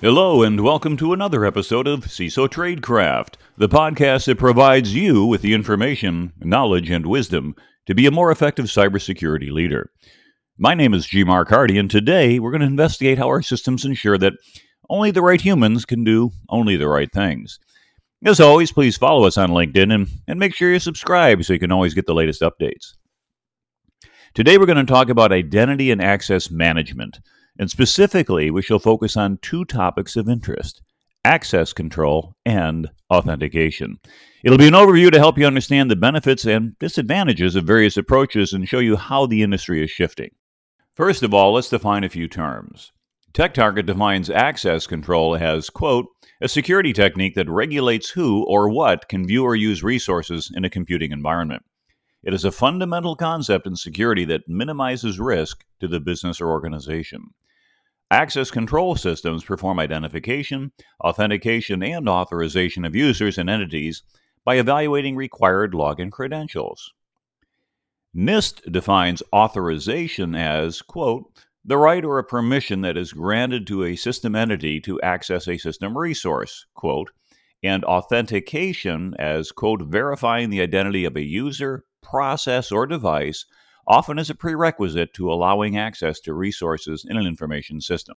Hello, and welcome to another episode of CISO Tradecraft, the podcast that provides you with the information, knowledge, and wisdom to be a more effective cybersecurity leader. My name is G. Mark Hardy, and today we're going to investigate how our systems ensure that only the right humans can do only the right things. As always, please follow us on LinkedIn and, and make sure you subscribe so you can always get the latest updates. Today, we're going to talk about identity and access management. And specifically, we shall focus on two topics of interest access control and authentication. It'll be an overview to help you understand the benefits and disadvantages of various approaches and show you how the industry is shifting. First of all, let's define a few terms. TechTarget defines access control as, quote, a security technique that regulates who or what can view or use resources in a computing environment. It is a fundamental concept in security that minimizes risk to the business or organization. Access control systems perform identification, authentication, and authorization of users and entities by evaluating required login credentials. NIST defines authorization as, quote, the right or a permission that is granted to a system entity to access a system resource, quote, and authentication as, quote, verifying the identity of a user, process, or device often as a prerequisite to allowing access to resources in an information system.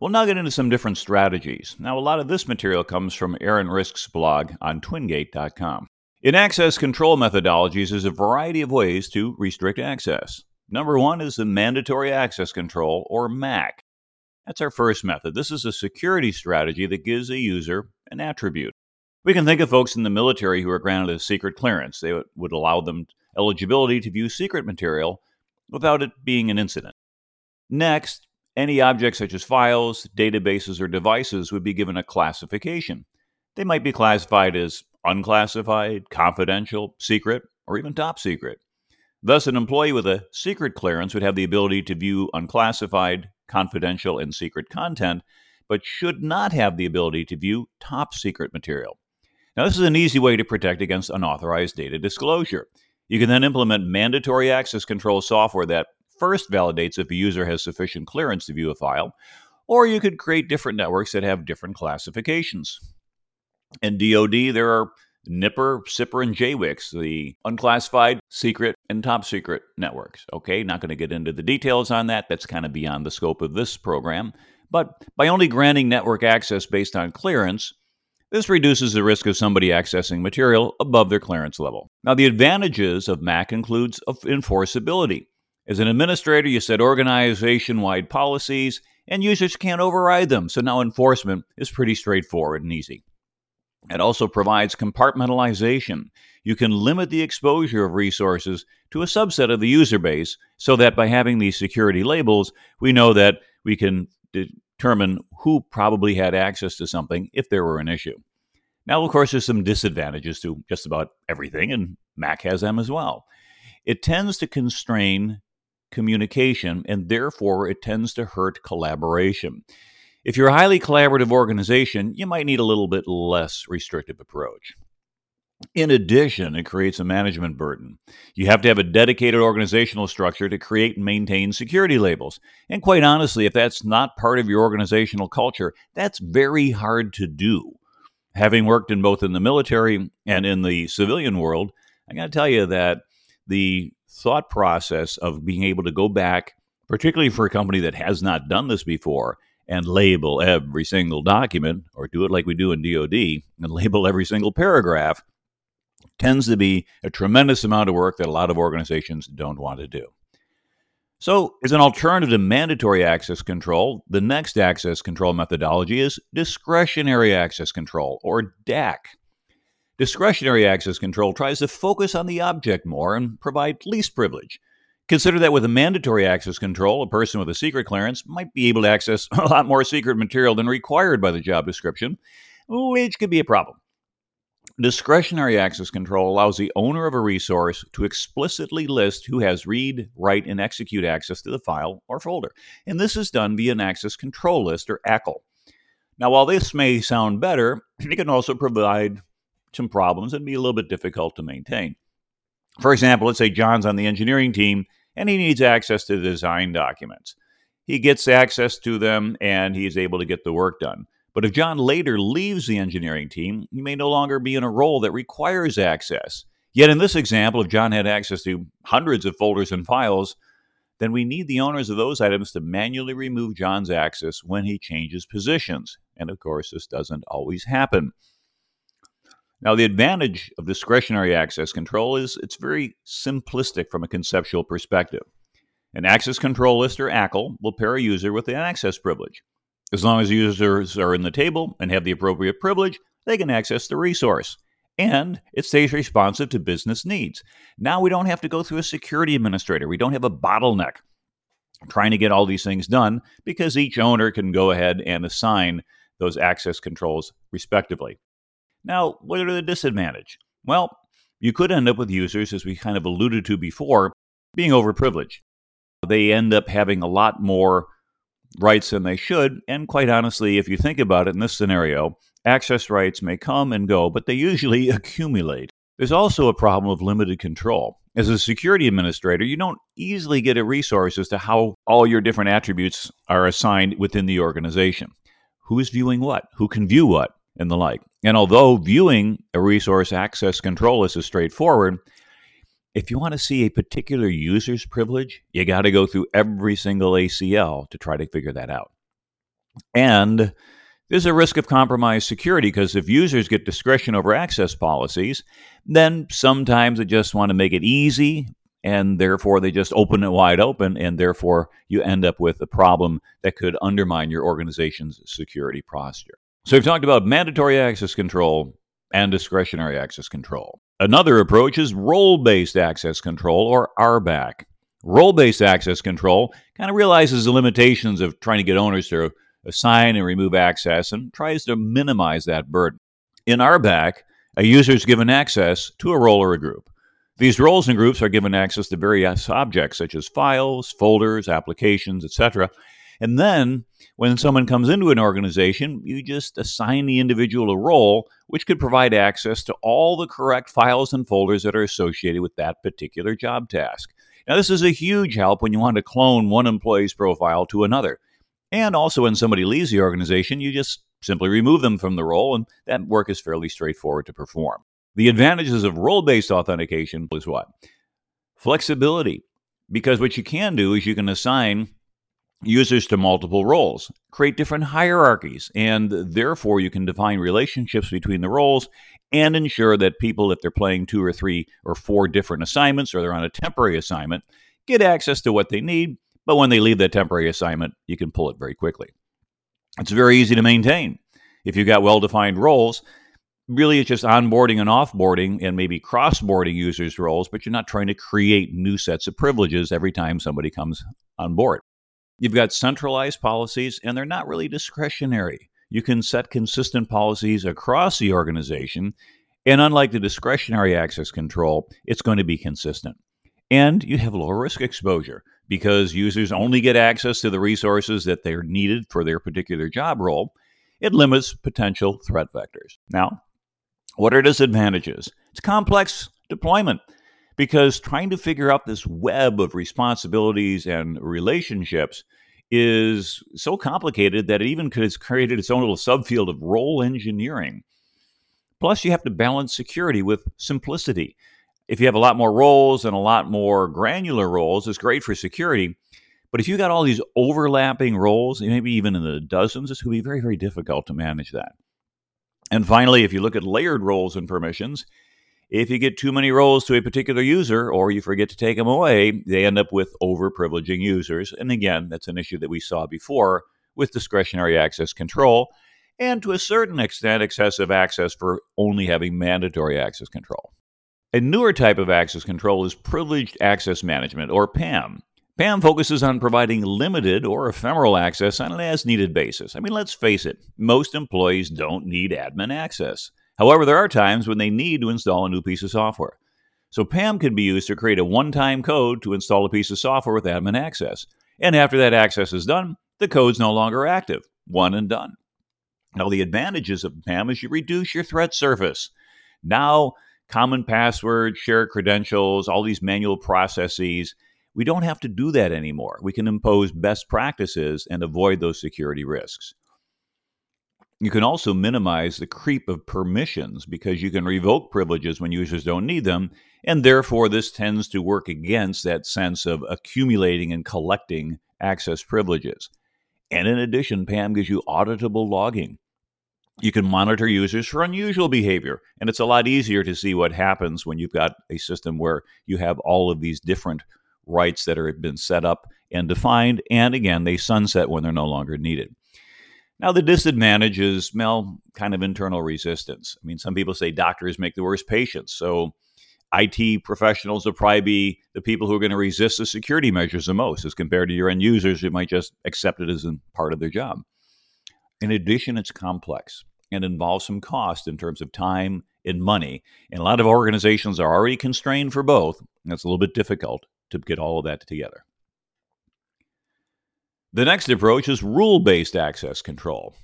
We'll now get into some different strategies. Now, a lot of this material comes from Aaron Risk's blog on twingate.com. In access control methodologies, there's a variety of ways to restrict access. Number one is the mandatory access control, or MAC. That's our first method. This is a security strategy that gives a user an attribute. We can think of folks in the military who are granted a secret clearance. They would allow them eligibility to view secret material without it being an incident. Next, any objects such as files, databases, or devices would be given a classification. They might be classified as unclassified, confidential, secret, or even top secret. Thus, an employee with a secret clearance would have the ability to view unclassified, confidential, and secret content, but should not have the ability to view top secret material. Now, this is an easy way to protect against unauthorized data disclosure. You can then implement mandatory access control software that first validates if a user has sufficient clearance to view a file, or you could create different networks that have different classifications. In DoD, there are NIPR, SIPR, and JWICs, the unclassified, secret, and top secret networks. Okay, not going to get into the details on that. That's kind of beyond the scope of this program. But by only granting network access based on clearance, this reduces the risk of somebody accessing material above their clearance level. Now, the advantages of MAC includes enforceability. As an administrator, you set organization wide policies, and users can't override them, so now enforcement is pretty straightforward and easy. It also provides compartmentalization. You can limit the exposure of resources to a subset of the user base so that by having these security labels, we know that we can determine who probably had access to something if there were an issue. Now, of course, there's some disadvantages to just about everything, and MAC has them as well. It tends to constrain communication, and therefore it tends to hurt collaboration. If you're a highly collaborative organization, you might need a little bit less restrictive approach. In addition, it creates a management burden. You have to have a dedicated organizational structure to create and maintain security labels. And quite honestly, if that's not part of your organizational culture, that's very hard to do. Having worked in both in the military and in the civilian world, I got to tell you that the thought process of being able to go back, particularly for a company that has not done this before, and label every single document, or do it like we do in DoD and label every single paragraph tends to be a tremendous amount of work that a lot of organizations don't want to do. So, as an alternative to mandatory access control, the next access control methodology is discretionary access control, or DAC. Discretionary access control tries to focus on the object more and provide least privilege. Consider that with a mandatory access control, a person with a secret clearance might be able to access a lot more secret material than required by the job description, which could be a problem. Discretionary access control allows the owner of a resource to explicitly list who has read, write, and execute access to the file or folder. And this is done via an access control list or ACL. Now, while this may sound better, it can also provide some problems and be a little bit difficult to maintain. For example, let's say John's on the engineering team and he needs access to the design documents. he gets access to them and he's able to get the work done. But if John later leaves the engineering team, he may no longer be in a role that requires access. Yet in this example, if John had access to hundreds of folders and files, then we need the owners of those items to manually remove John's access when he changes positions. And of course, this doesn't always happen. Now, the advantage of discretionary access control is it's very simplistic from a conceptual perspective. An access control list or ACL will pair a user with an access privilege. As long as users are in the table and have the appropriate privilege, they can access the resource. And it stays responsive to business needs. Now we don't have to go through a security administrator. We don't have a bottleneck trying to get all these things done because each owner can go ahead and assign those access controls respectively. Now, what are the disadvantage? Well, you could end up with users, as we kind of alluded to before, being overprivileged they end up having a lot more rights than they should. And quite honestly, if you think about it in this scenario, access rights may come and go, but they usually accumulate. There's also a problem of limited control. As a security administrator, you don't easily get a resource as to how all your different attributes are assigned within the organization. Who is viewing what? Who can view what? And the like. And although viewing a resource access control is straightforward, if you want to see a particular user's privilege, you got to go through every single ACL to try to figure that out. And there's a risk of compromised security because if users get discretion over access policies, then sometimes they just want to make it easy and therefore they just open it wide open and therefore you end up with a problem that could undermine your organization's security posture. So we've talked about mandatory access control and discretionary access control. Another approach is role based access control, or RBAC. Role based access control kind of realizes the limitations of trying to get owners to assign and remove access and tries to minimize that burden. In RBAC, a user is given access to a role or a group. These roles and groups are given access to various objects such as files, folders, applications, etc. And then when someone comes into an organization, you just assign the individual a role which could provide access to all the correct files and folders that are associated with that particular job task. Now, this is a huge help when you want to clone one employee's profile to another. And also, when somebody leaves the organization, you just simply remove them from the role, and that work is fairly straightforward to perform. The advantages of role based authentication is what? Flexibility. Because what you can do is you can assign users to multiple roles, create different hierarchies, and therefore you can define relationships between the roles and ensure that people, if they're playing two or three or four different assignments or they're on a temporary assignment, get access to what they need. But when they leave that temporary assignment, you can pull it very quickly. It's very easy to maintain. If you've got well defined roles, really it's just onboarding and offboarding and maybe cross-boarding users' roles, but you're not trying to create new sets of privileges every time somebody comes on board. You've got centralized policies, and they're not really discretionary. You can set consistent policies across the organization, and unlike the discretionary access control, it's going to be consistent. And you have lower risk exposure because users only get access to the resources that they're needed for their particular job role. It limits potential threat vectors. Now, what are disadvantages? It's complex deployment because trying to figure out this web of responsibilities and relationships is so complicated that it even has created its own little subfield of role engineering. Plus, you have to balance security with simplicity. If you have a lot more roles and a lot more granular roles, it's great for security. But if you got all these overlapping roles, maybe even in the dozens, it's going to be very, very difficult to manage that. And finally, if you look at layered roles and permissions, if you get too many roles to a particular user or you forget to take them away, they end up with overprivileging users. And again, that's an issue that we saw before with discretionary access control and to a certain extent, excessive access for only having mandatory access control. A newer type of access control is privileged access management, or PAM. PAM focuses on providing limited or ephemeral access on an as needed basis. I mean, let's face it, most employees don't need admin access. However, there are times when they need to install a new piece of software. So PAM can be used to create a one time code to install a piece of software with admin access. And after that access is done, the code's no longer active. One and done. Now, the advantages of PAM is you reduce your threat surface. Now, common passwords, shared credentials, all these manual processes, we don't have to do that anymore. We can impose best practices and avoid those security risks. You can also minimize the creep of permissions because you can revoke privileges when users don't need them, and therefore this tends to work against that sense of accumulating and collecting access privileges. And in addition, PAM gives you auditable logging. You can monitor users for unusual behavior, and it's a lot easier to see what happens when you've got a system where you have all of these different rights that have been set up and defined, and again, they sunset when they're no longer needed. Now, the disadvantage is, well, kind of internal resistance. I mean, some people say doctors make the worst patients. So, IT professionals will probably be the people who are going to resist the security measures the most as compared to your end users who might just accept it as part of their job. In addition, it's complex and involves some cost in terms of time and money. And a lot of organizations are already constrained for both. And it's a little bit difficult to get all of that together. The next approach is rule based access control.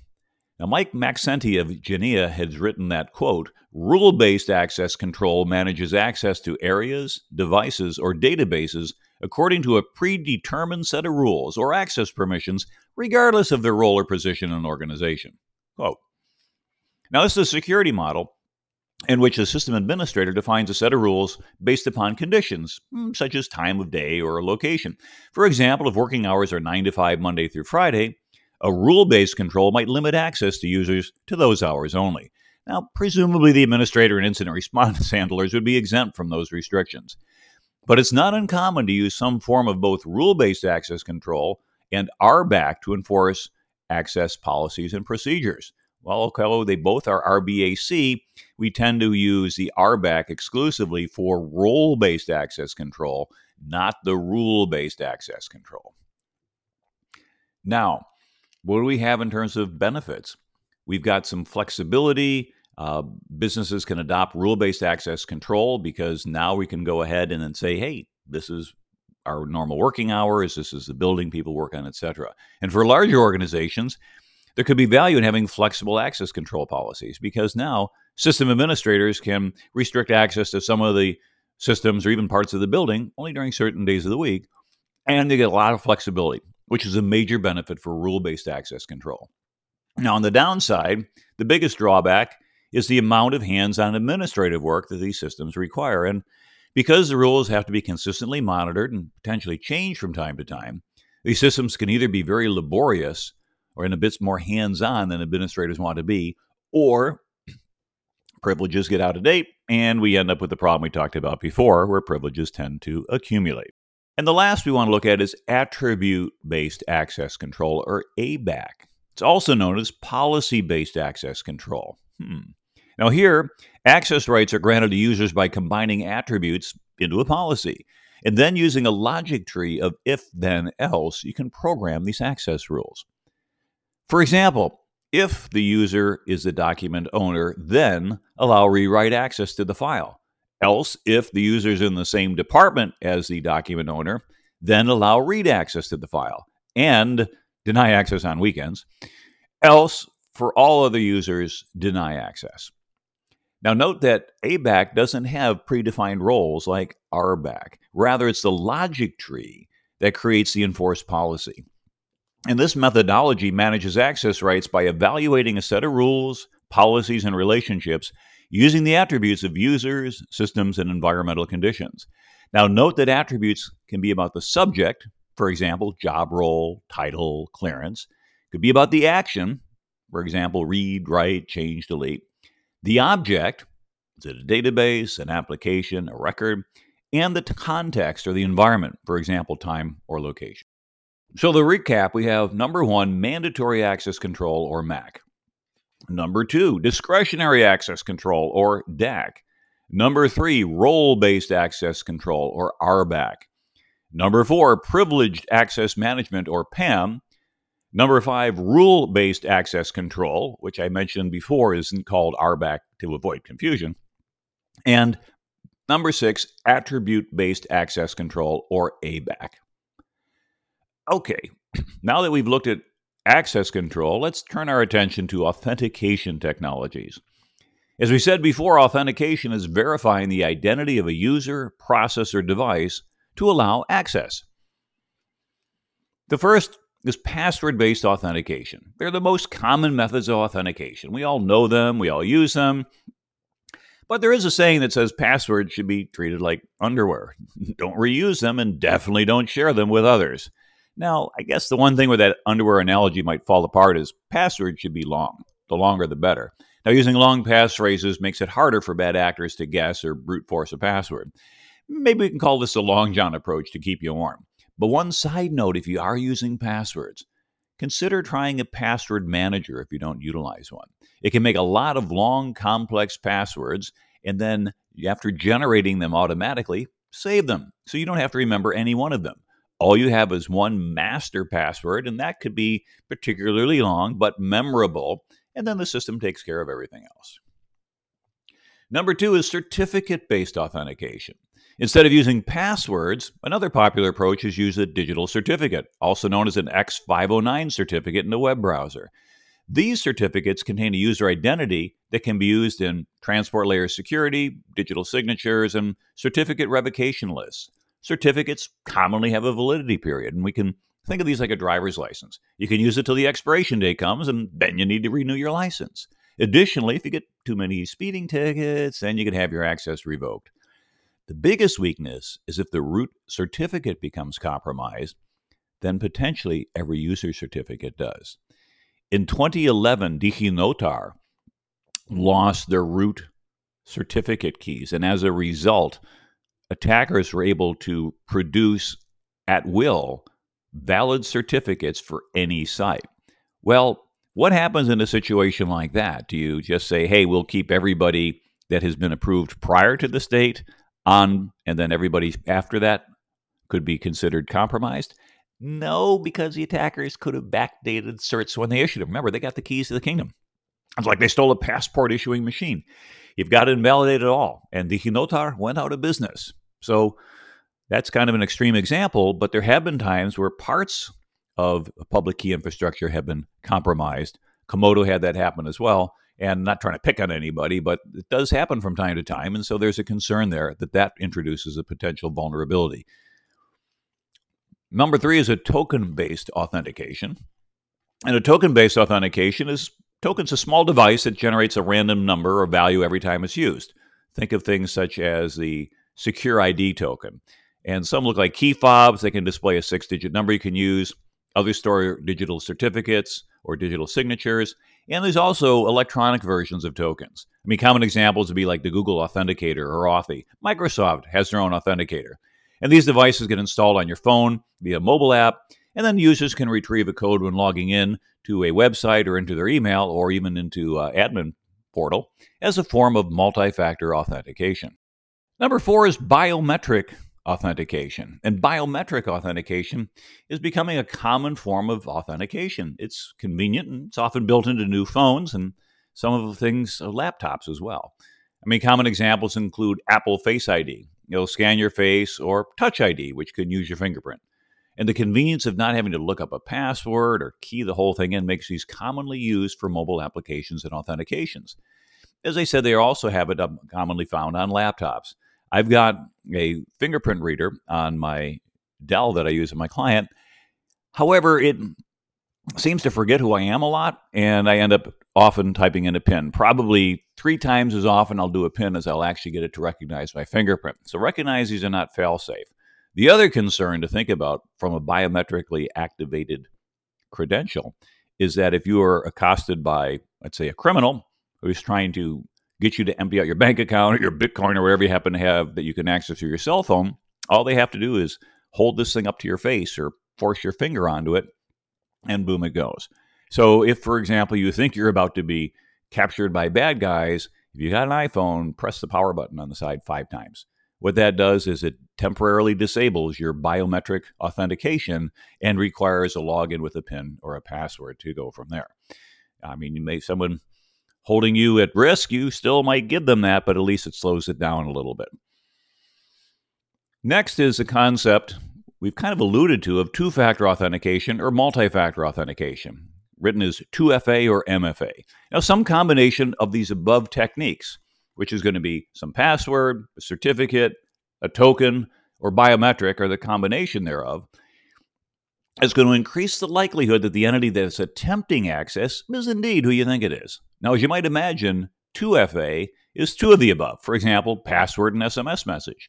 Now, Mike Maxenti of Genea has written that, quote, rule based access control manages access to areas, devices, or databases according to a predetermined set of rules or access permissions, regardless of their role or position in an organization. Quote. Now, this is a security model in which a system administrator defines a set of rules based upon conditions, hmm, such as time of day or location. For example, if working hours are 9 to 5 Monday through Friday, a rule based control might limit access to users to those hours only. Now, presumably, the administrator and incident response handlers would be exempt from those restrictions. But it's not uncommon to use some form of both rule based access control and RBAC to enforce access policies and procedures. Well, although they both are RBAC, we tend to use the RBAC exclusively for role based access control, not the rule based access control. Now, what do we have in terms of benefits? We've got some flexibility. Uh, businesses can adopt rule based access control because now we can go ahead and then say, hey, this is our normal working hours, this is the building people work on, et cetera. And for larger organizations, there could be value in having flexible access control policies because now system administrators can restrict access to some of the systems or even parts of the building only during certain days of the week. And they get a lot of flexibility, which is a major benefit for rule based access control. Now, on the downside, the biggest drawback is the amount of hands on administrative work that these systems require. And because the rules have to be consistently monitored and potentially changed from time to time, these systems can either be very laborious or in a bit more hands on than administrators want to be, or privileges get out of date and we end up with the problem we talked about before where privileges tend to accumulate. And the last we want to look at is attribute based access control, or ABAC. It's also known as policy based access control. Hmm. Now, here, access rights are granted to users by combining attributes into a policy. And then using a logic tree of if then else, you can program these access rules. For example, if the user is the document owner, then allow rewrite access to the file. Else, if the user is in the same department as the document owner, then allow read access to the file and deny access on weekends. Else, for all other users, deny access. Now, note that ABAC doesn't have predefined roles like RBAC. Rather, it's the logic tree that creates the enforced policy. And this methodology manages access rights by evaluating a set of rules, policies, and relationships using the attributes of users, systems, and environmental conditions. Now, note that attributes can be about the subject, for example, job role, title, clearance. Could be about the action, for example, read, write, change, delete. The object, is it a database, an application, a record, and the context or the environment, for example, time or location. So, the recap we have number one, mandatory access control or MAC. Number two, discretionary access control or DAC. Number three, role based access control or RBAC. Number four, privileged access management or PAM. Number five, rule based access control, which I mentioned before isn't called RBAC to avoid confusion. And number six, attribute based access control or ABAC. Okay, now that we've looked at access control, let's turn our attention to authentication technologies. As we said before, authentication is verifying the identity of a user, process, or device to allow access. The first is password based authentication. They're the most common methods of authentication. We all know them, we all use them. But there is a saying that says passwords should be treated like underwear. don't reuse them and definitely don't share them with others. Now, I guess the one thing where that underwear analogy might fall apart is passwords should be long. The longer, the better. Now, using long passphrases makes it harder for bad actors to guess or brute force a password. Maybe we can call this a long john approach to keep you warm. But one side note if you are using passwords, consider trying a password manager if you don't utilize one. It can make a lot of long, complex passwords, and then after generating them automatically, save them so you don't have to remember any one of them. All you have is one master password, and that could be particularly long but memorable, and then the system takes care of everything else. Number two is certificate based authentication. Instead of using passwords, another popular approach is use a digital certificate, also known as an X509 certificate in a web browser. These certificates contain a user identity that can be used in transport layer security, digital signatures, and certificate revocation lists. Certificates commonly have a validity period, and we can think of these like a driver's license. You can use it till the expiration date comes, and then you need to renew your license. Additionally, if you get too many speeding tickets, then you can have your access revoked. The biggest weakness is if the root certificate becomes compromised, then potentially every user certificate does. In 2011, DigiNotar lost their root certificate keys, and as a result, attackers were able to produce at will valid certificates for any site. Well, what happens in a situation like that? Do you just say, hey, we'll keep everybody that has been approved prior to the state on, and then everybody after that could be considered compromised? No, because the attackers could have backdated certs when they issued them. Remember, they got the keys to the kingdom. It's like they stole a passport issuing machine. You've got to invalidate it all. And DigiNotar went out of business. So that's kind of an extreme example, but there have been times where parts of public key infrastructure have been compromised. Comodo had that happen as well and not trying to pick on anybody, but it does happen from time to time. And so there's a concern there that that introduces a potential vulnerability. Number three is a token based authentication. And a token based authentication is tokens a small device that generates a random number or value every time it's used. Think of things such as the SecurID token. And some look like key fobs. They can display a six digit number you can use. Others store digital certificates or digital signatures. And there's also electronic versions of tokens. I mean, common examples would be like the Google Authenticator or Authy. Microsoft has their own authenticator. And these devices get installed on your phone via mobile app, and then users can retrieve a code when logging in to a website or into their email or even into uh, admin portal as a form of multi-factor authentication. Number four is biometric authentication. And biometric authentication is becoming a common form of authentication. It's convenient and it's often built into new phones and some of the things, uh, laptops as well. I mean, common examples include Apple Face ID. It'll scan your face, or Touch ID, which can use your fingerprint. And the convenience of not having to look up a password or key the whole thing in makes these commonly used for mobile applications and authentications. As I said, they also have it commonly found on laptops. I've got a fingerprint reader on my Dell that I use in my client. However, it seems to forget who I am a lot, and I end up often typing in a PIN. Probably three times as often I'll do a PIN as I'll actually get it to recognize my fingerprint. So recognize these are not fail safe. The other concern to think about from a biometrically activated credential is that if you are accosted by, let's say, a criminal who's trying to get you to empty out your bank account or your Bitcoin or whatever you happen to have that you can access through your cell phone, all they have to do is hold this thing up to your face or force your finger onto it, and boom, it goes. So, if, for example, you think you're about to be captured by bad guys, if you got an iPhone, press the power button on the side five times. What that does is it temporarily disables your biometric authentication and requires a login with a PIN or a password to go from there. I mean, you may someone holding you at risk, you still might give them that, but at least it slows it down a little bit. Next is a concept we've kind of alluded to of two factor authentication or multi factor authentication, written as 2FA or MFA. Now, some combination of these above techniques, which is going to be some password, a certificate, a token, or biometric or the combination thereof, is going to increase the likelihood that the entity that is attempting access is indeed who you think it is. Now, as you might imagine, 2FA is two of the above. For example, password and SMS message.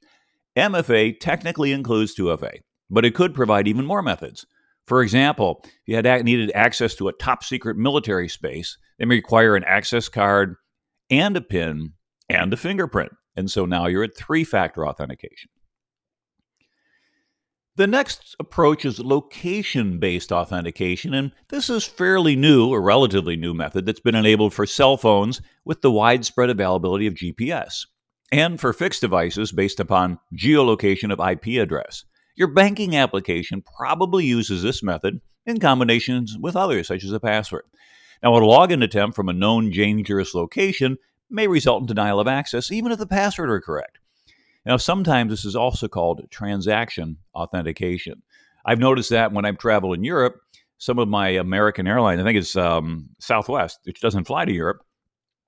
MFA technically includes 2FA, but it could provide even more methods. For example, if you had needed access to a top secret military space, they may require an access card and a PIN and a fingerprint. And so now you're at three factor authentication. The next approach is location based authentication, and this is fairly new, a relatively new method that's been enabled for cell phones with the widespread availability of GPS, and for fixed devices based upon geolocation of IP address. Your banking application probably uses this method in combinations with others, such as a password. Now, a login attempt from a known dangerous location may result in denial of access, even if the password are correct. Now, sometimes this is also called transaction authentication. I've noticed that when I've traveled in Europe, some of my American airlines, I think it's um, Southwest, which doesn't fly to Europe,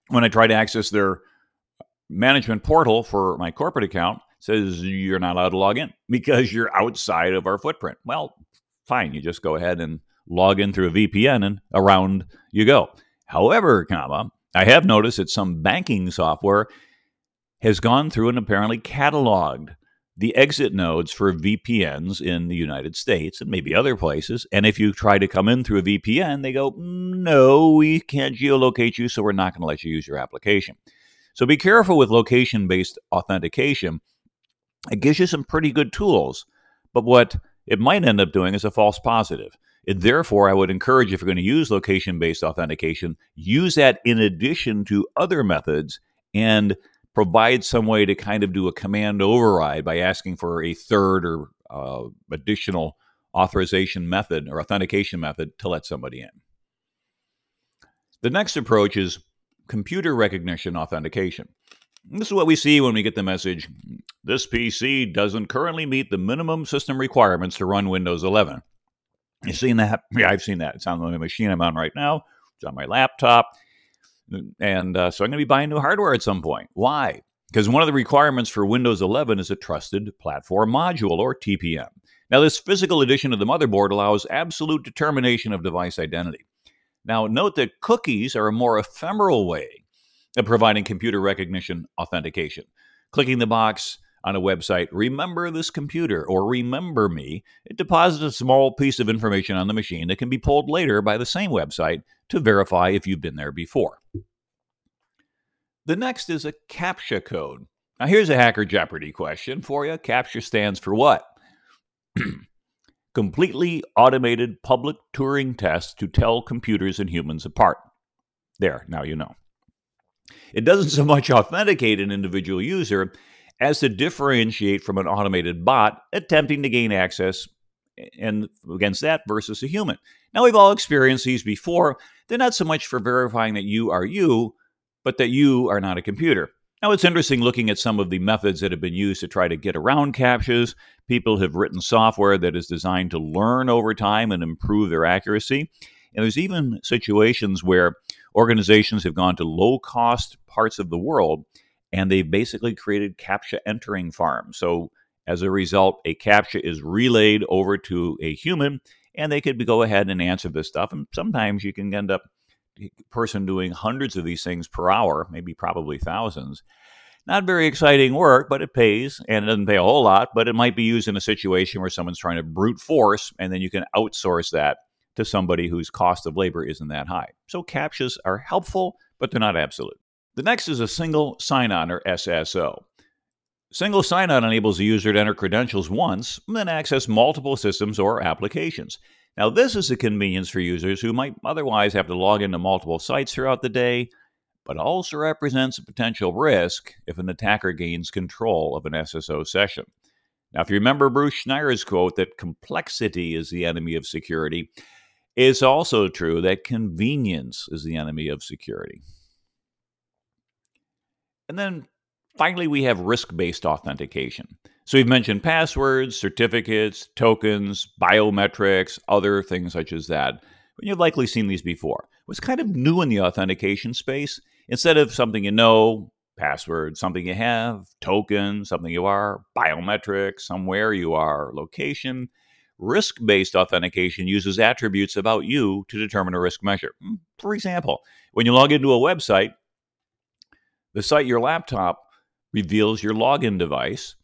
when I try to access their management portal for my corporate account, says you're not allowed to log in because you're outside of our footprint. Well, fine, you just go ahead and log in through a VPN and around you go. However, comma, I have noticed that some banking software has gone through and apparently cataloged the exit nodes for VPNs in the United States and maybe other places. And if you try to come in through a VPN, they go, no, we can't geolocate you, so we're not going to let you use your application. So be careful with location based authentication. It gives you some pretty good tools, but what it might end up doing is a false positive. And therefore, I would encourage if you're going to use location based authentication, use that in addition to other methods and provide some way to kind of do a command override by asking for a third or uh, additional authorization method or authentication method to let somebody in. The next approach is computer recognition authentication. This is what we see when we get the message this PC doesn't currently meet the minimum system requirements to run Windows 11. You've seen that? Yeah, I've seen that. It's on the machine I'm on right now, it's on my laptop. And uh, so I'm going to be buying new hardware at some point. Why? Because one of the requirements for Windows 11 is a Trusted Platform Module, or TPM. Now, this physical edition of the motherboard allows absolute determination of device identity. Now, note that cookies are a more ephemeral way of providing computer recognition authentication. Clicking the box on a website, remember this computer or remember me, it deposits a small piece of information on the machine that can be pulled later by the same website to verify if you've been there before. The next is a CAPTCHA code. Now, here's a Hacker Jeopardy question for you. CAPTCHA stands for what? Completely automated public Turing test to tell computers and humans apart. There, now you know. It doesn't so much authenticate an individual user as to differentiate from an automated bot attempting to gain access and against that versus a human. Now we've all experienced these before. They're not so much for verifying that you are you, but that you are not a computer. Now it's interesting looking at some of the methods that have been used to try to get around CAPTCHAs. People have written software that is designed to learn over time and improve their accuracy. And there's even situations where organizations have gone to low cost parts of the world and they've basically created CAPTCHA entering farms. So as a result, a CAPTCHA is relayed over to a human and they could go ahead and answer this stuff. And sometimes you can end up a person doing hundreds of these things per hour, maybe probably thousands. Not very exciting work, but it pays, and it doesn't pay a whole lot. But it might be used in a situation where someone's trying to brute force, and then you can outsource that to somebody whose cost of labor isn't that high. So CAPTCHAs are helpful, but they're not absolute. The next is a single sign on or SSO. Single sign on enables the user to enter credentials once and then access multiple systems or applications. Now, this is a convenience for users who might otherwise have to log into multiple sites throughout the day, but also represents a potential risk if an attacker gains control of an SSO session. Now, if you remember Bruce Schneier's quote that complexity is the enemy of security, it's also true that convenience is the enemy of security. And then finally, we have risk based authentication. So we've mentioned passwords, certificates, tokens, biometrics, other things such as that. You've likely seen these before. What's kind of new in the authentication space, instead of something you know, password, something you have, token, something you are, biometric, somewhere you are, location. Risk based authentication uses attributes about you to determine a risk measure. Hmm, for example, when you log into a website, the site your laptop reveals your login device,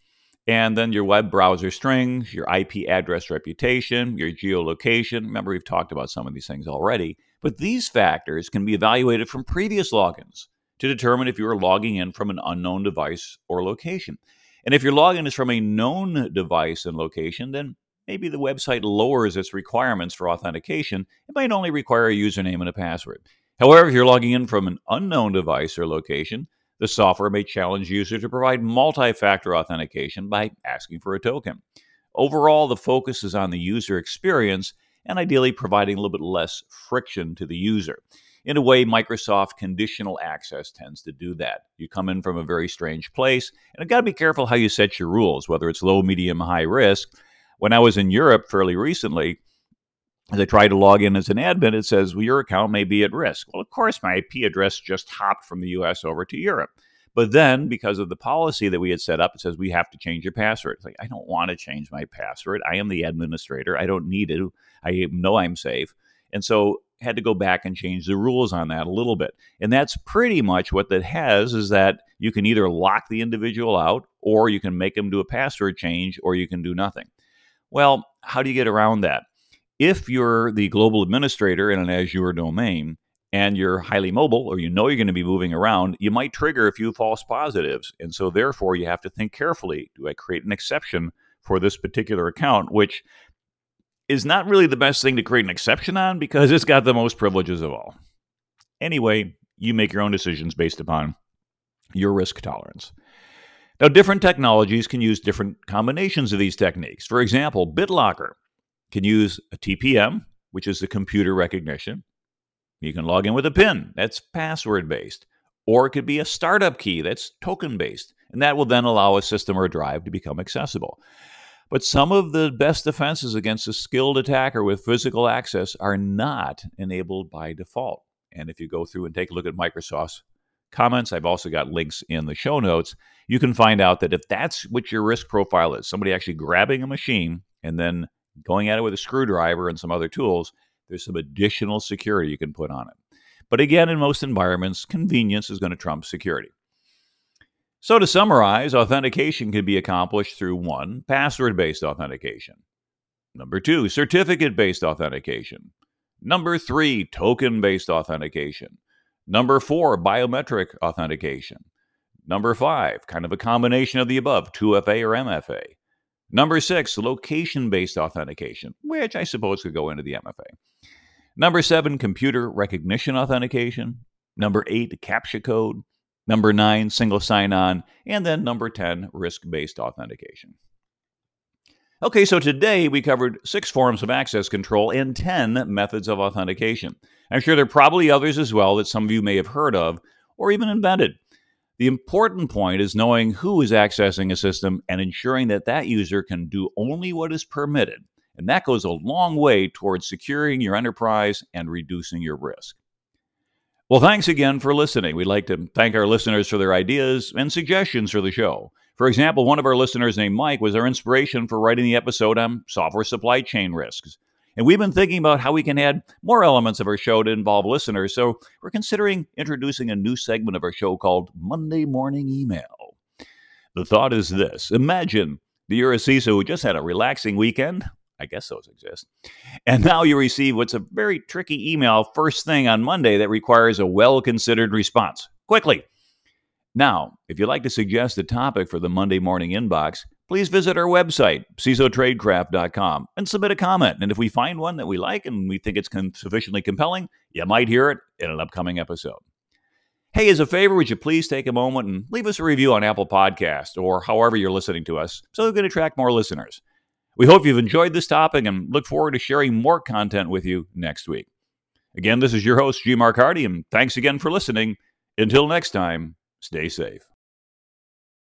and then your web browser strings, your IP address reputation, your geolocation. Remember, we've talked about some of these things already, but these factors can be evaluated from previous logins to determine if you are logging in from an unknown device or location. And if your login is from a known device and location, then maybe the website lowers its requirements for authentication. It might only require a username and a password. However, if you're logging in from an unknown device or location, the software may challenge users to provide multi factor authentication by asking for a token. Overall, the focus is on the user experience and ideally providing a little bit less friction to the user. In a way, Microsoft conditional access tends to do that. You come in from a very strange place, and you've got to be careful how you set your rules, whether it's low, medium, high risk. When I was in Europe fairly recently, as I tried to log in as an admin, it says, well, your account may be at risk. Well, of course, my IP address just hopped from the US over to Europe. But then, because of the policy that we had set up, it says we have to change your password. It's like, I don't want to change my password. I am the administrator. I don't need it. I know I'm safe. And so had to go back and change the rules on that a little bit. And that's pretty much what that has is that you can either lock the individual out or you can make them do a password change or you can do nothing. Well, how do you get around that? If you're the global administrator in an Azure domain and you're highly mobile or you know you're going to be moving around, you might trigger a few false positives. And so therefore you have to think carefully, do I create an exception for this particular account which is not really the best thing to create an exception on because it's got the most privileges of all. Anyway, you make your own decisions based upon your risk tolerance. Now, different technologies can use different combinations of these techniques. For example, BitLocker can use a TPM, which is the computer recognition. You can log in with a PIN, that's password based. Or it could be a startup key, that's token based. And that will then allow a system or a drive to become accessible. But some of the best defenses against a skilled attacker with physical access are not enabled by default. And if you go through and take a look at Microsoft's comments, I've also got links in the show notes. You can find out that if that's what your risk profile is, somebody actually grabbing a machine and then going at it with a screwdriver and some other tools, there's some additional security you can put on it. But again, in most environments, convenience is going to trump security. So, to summarize, authentication can be accomplished through one, password based authentication. Number two, certificate based authentication. Number three, token based authentication. Number four, biometric authentication. Number five, kind of a combination of the above, 2FA or MFA. Number six, location based authentication, which I suppose could go into the MFA. Number seven, computer recognition authentication. Number eight, CAPTCHA code. Number nine, single sign on. And then number 10, risk based authentication. Okay, so today we covered six forms of access control and 10 methods of authentication. I'm sure there are probably others as well that some of you may have heard of or even invented. The important point is knowing who is accessing a system and ensuring that that user can do only what is permitted. And that goes a long way towards securing your enterprise and reducing your risk. Well, thanks again for listening. We'd like to thank our listeners for their ideas and suggestions for the show. For example, one of our listeners named Mike was our inspiration for writing the episode on software supply chain risks. And we've been thinking about how we can add more elements of our show to involve listeners. So we're considering introducing a new segment of our show called Monday Morning Email. The thought is this Imagine that you're a CISO who just had a relaxing weekend, I guess those exist. And now you receive what's a very tricky email first thing on Monday that requires a well considered response quickly. Now, if you'd like to suggest a topic for the Monday morning inbox, please visit our website, CISOTradecraft.com, and submit a comment. And if we find one that we like and we think it's con- sufficiently compelling, you might hear it in an upcoming episode. Hey, as a favor, would you please take a moment and leave us a review on Apple Podcast or however you're listening to us so we can attract more listeners? We hope you've enjoyed this topic and look forward to sharing more content with you next week. Again, this is your host, G. Mark Hardy, and thanks again for listening. Until next time, stay safe.